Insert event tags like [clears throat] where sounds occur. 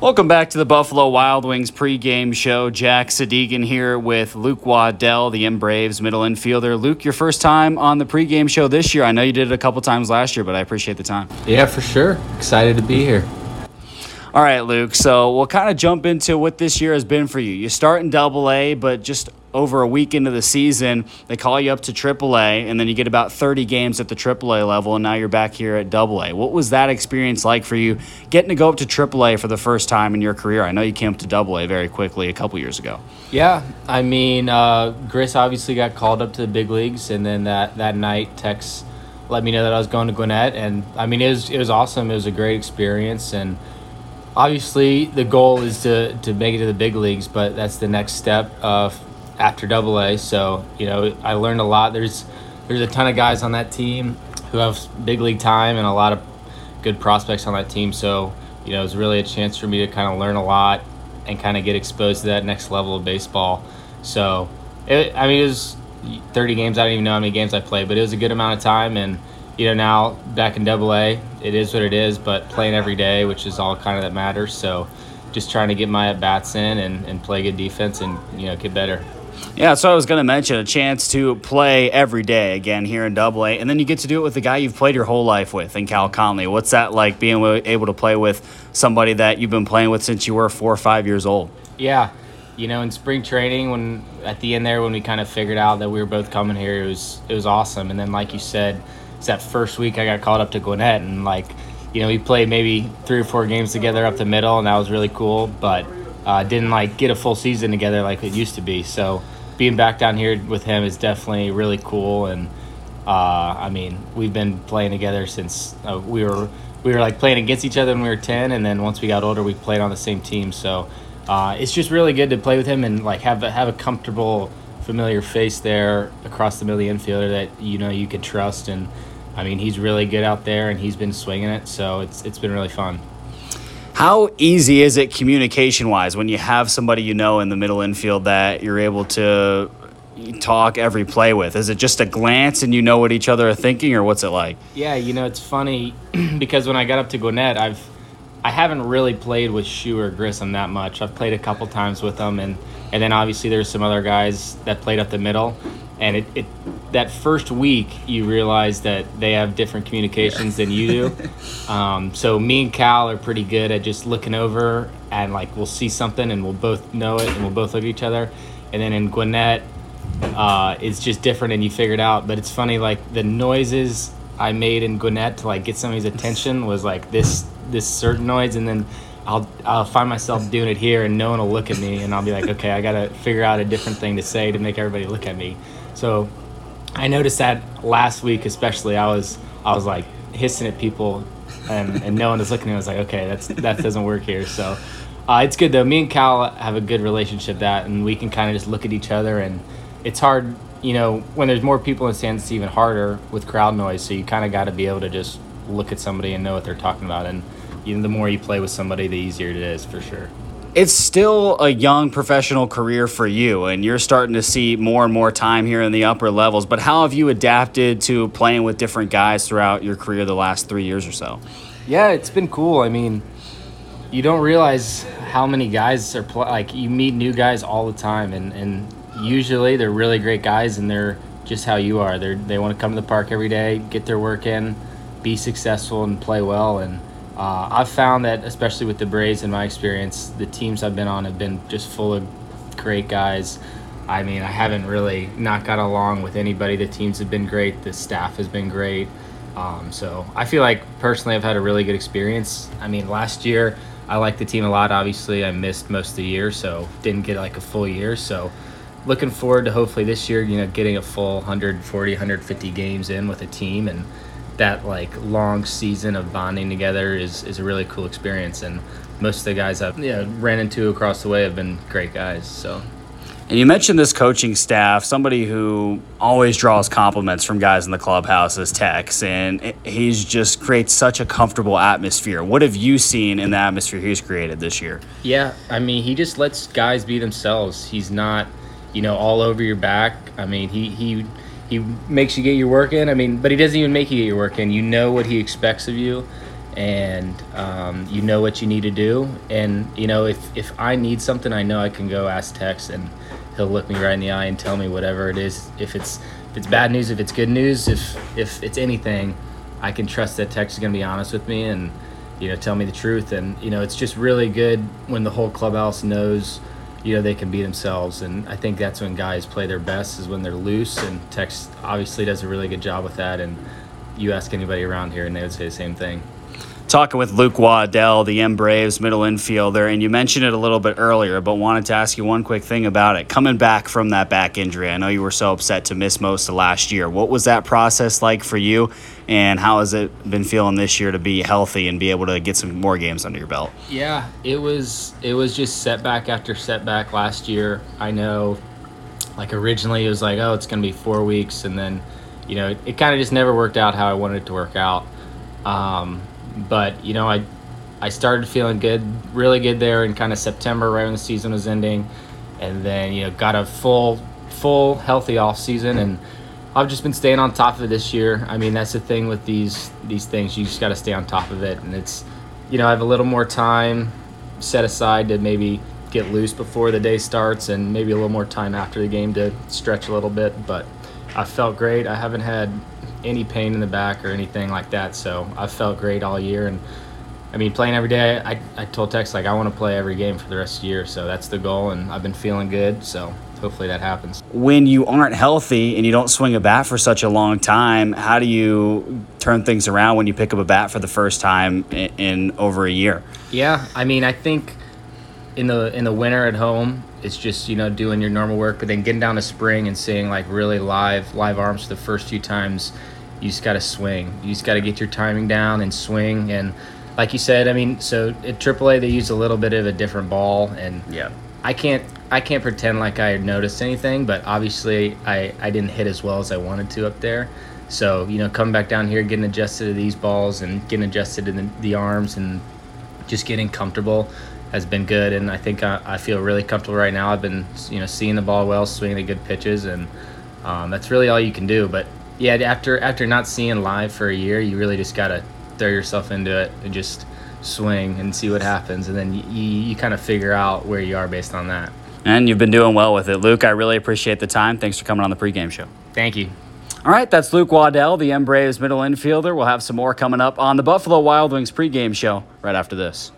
Welcome back to the Buffalo Wild Wings pregame show. Jack Sadighian here with Luke Waddell, the M Braves middle infielder. Luke, your first time on the pregame show this year. I know you did it a couple times last year, but I appreciate the time. Yeah, for sure. Excited to be here. All right, Luke. So we'll kind of jump into what this year has been for you. You start in Double A, but just over a week into the season, they call you up to AAA, and then you get about 30 games at the AAA level, and now you're back here at AA. What was that experience like for you, getting to go up to AAA for the first time in your career? I know you came up to AA very quickly a couple years ago. Yeah, I mean, uh, Gris obviously got called up to the big leagues, and then that, that night, Tex let me know that I was going to Gwinnett, and I mean, it was it was awesome. It was a great experience, and obviously the goal is to to make it to the big leagues, but that's the next step. Uh, after Double A. So you know, I learned a lot. There's there's a ton of guys on that team who have big league time and a lot of good prospects on that team. So you know, it was really a chance for me to kind of learn a lot and kind of get exposed to that next level of baseball. So it, I mean, it was 30 games. I don't even know how many games I played, but it was a good amount of time. And you know, now back in Double A, it is what it is. But playing every day, which is all kind of that matters. So just trying to get my at bats in and, and play good defense and you know get better. Yeah, so I was going to mention a chance to play every day again here in Double A, and then you get to do it with the guy you've played your whole life with in Cal Conley. What's that like being able to play with somebody that you've been playing with since you were four or five years old? Yeah, you know, in spring training, when at the end there, when we kind of figured out that we were both coming here, it was it was awesome. And then, like you said, it's that first week I got called up to Gwinnett, and like, you know, we played maybe three or four games together up the middle, and that was really cool. But uh, didn't like get a full season together like it used to be. So being back down here with him is definitely really cool. And uh, I mean, we've been playing together since uh, we were we were like playing against each other when we were ten, and then once we got older, we played on the same team. So uh, it's just really good to play with him and like have a, have a comfortable, familiar face there across the middle of the infielder that you know you can trust. And I mean, he's really good out there, and he's been swinging it. So it's it's been really fun. How easy is it communication wise when you have somebody you know in the middle infield that you're able to talk every play with? Is it just a glance and you know what each other are thinking, or what's it like? Yeah, you know, it's funny [clears throat] because when I got up to Gwinnett, I've I haven't really played with Shu or Grissom that much. I've played a couple times with them, and and then obviously there's some other guys that played up the middle, and it, it that first week you realize that they have different communications than you do. [laughs] Um, so me and Cal are pretty good at just looking over and like we'll see something and we'll both know it and we'll both look at each other. And then in Gwinnett, uh, it's just different and you figure it out. But it's funny like the noises I made in Gwinnett to like get somebody's attention was like this this certain noise and then I'll I'll find myself doing it here and no one will look at me and I'll be like okay I gotta figure out a different thing to say to make everybody look at me. So I noticed that last week, especially. I was I was like hissing at people, and, and no one was looking. at me. I was like, okay, that's that doesn't work here. So uh, it's good though. Me and Cal have a good relationship that, and we can kind of just look at each other. And it's hard, you know, when there's more people in the stands. It's even harder with crowd noise. So you kind of got to be able to just look at somebody and know what they're talking about. And know, the more you play with somebody, the easier it is for sure it's still a young professional career for you, and you're starting to see more and more time here in the upper levels. But how have you adapted to playing with different guys throughout your career the last three years or so? Yeah, it's been cool. I mean, you don't realize how many guys are pl- like you meet new guys all the time, and and usually they're really great guys, and they're just how you are. They they want to come to the park every day, get their work in, be successful, and play well, and uh, I've found that, especially with the Braves, in my experience, the teams I've been on have been just full of great guys. I mean, I haven't really not got along with anybody. The teams have been great. The staff has been great. Um, so I feel like personally, I've had a really good experience. I mean, last year I liked the team a lot. Obviously, I missed most of the year, so didn't get like a full year. So looking forward to hopefully this year, you know, getting a full 140, 150 games in with a team and that like long season of bonding together is, is a really cool experience and most of the guys I've yeah, ran into across the way have been great guys so and you mentioned this coaching staff, somebody who always draws compliments from guys in the clubhouse is Tex, and he's just creates such a comfortable atmosphere. What have you seen in the atmosphere he's created this year? Yeah, I mean, he just lets guys be themselves. He's not, you know, all over your back. I mean, he he he makes you get your work in. I mean, but he doesn't even make you get your work in. You know what he expects of you, and um, you know what you need to do. And you know, if if I need something, I know I can go ask Tex, and he'll look me right in the eye and tell me whatever it is. If it's if it's bad news, if it's good news, if if it's anything, I can trust that Tex is going to be honest with me and you know tell me the truth. And you know, it's just really good when the whole clubhouse knows. You know they can be themselves, and I think that's when guys play their best is when they're loose. And Tex obviously does a really good job with that. And you ask anybody around here, and they would say the same thing talking with Luke Waddell, the M Braves middle infielder, and you mentioned it a little bit earlier, but wanted to ask you one quick thing about it. Coming back from that back injury, I know you were so upset to miss most of last year. What was that process like for you, and how has it been feeling this year to be healthy and be able to get some more games under your belt? Yeah, it was it was just setback after setback last year. I know, like originally it was like, oh, it's gonna be four weeks, and then, you know, it, it kind of just never worked out how I wanted it to work out. Um, but you know, I I started feeling good, really good there in kind of September, right when the season was ending, and then you know got a full full healthy off season and. I've just been staying on top of it this year. I mean, that's the thing with these these things. You just got to stay on top of it, and it's, you know, I have a little more time set aside to maybe get loose before the day starts, and maybe a little more time after the game to stretch a little bit. But I felt great. I haven't had any pain in the back or anything like that. So I felt great all year. And I mean, playing every day, I, I told Tex, like, I want to play every game for the rest of the year. So that's the goal. And I've been feeling good. So hopefully that happens. When you aren't healthy and you don't swing a bat for such a long time, how do you turn things around when you pick up a bat for the first time in, in over a year? Yeah. I mean, I think in the in the winter at home, it's just you know doing your normal work, but then getting down to spring and seeing like really live live arms for the first few times, you just got to swing. You just got to get your timing down and swing. And like you said, I mean, so at AAA they use a little bit of a different ball, and yeah, I can't I can't pretend like I noticed anything, but obviously I I didn't hit as well as I wanted to up there. So you know, coming back down here, getting adjusted to these balls and getting adjusted to the, the arms and just getting comfortable has been good, and I think I, I, feel really comfortable right now. I've been you know seeing the ball well, swinging the good pitches, and um, that's really all you can do. But yeah, after after not seeing live for a year, you really just gotta throw yourself into it and just swing and see what happens, and then you, you, you kind of figure out where you are based on that. And you've been doing well with it, Luke. I really appreciate the time. Thanks for coming on the pregame show. Thank you. All right, that's Luke Waddell, the M Braves middle infielder. We'll have some more coming up on the Buffalo Wild Wings pregame show right after this.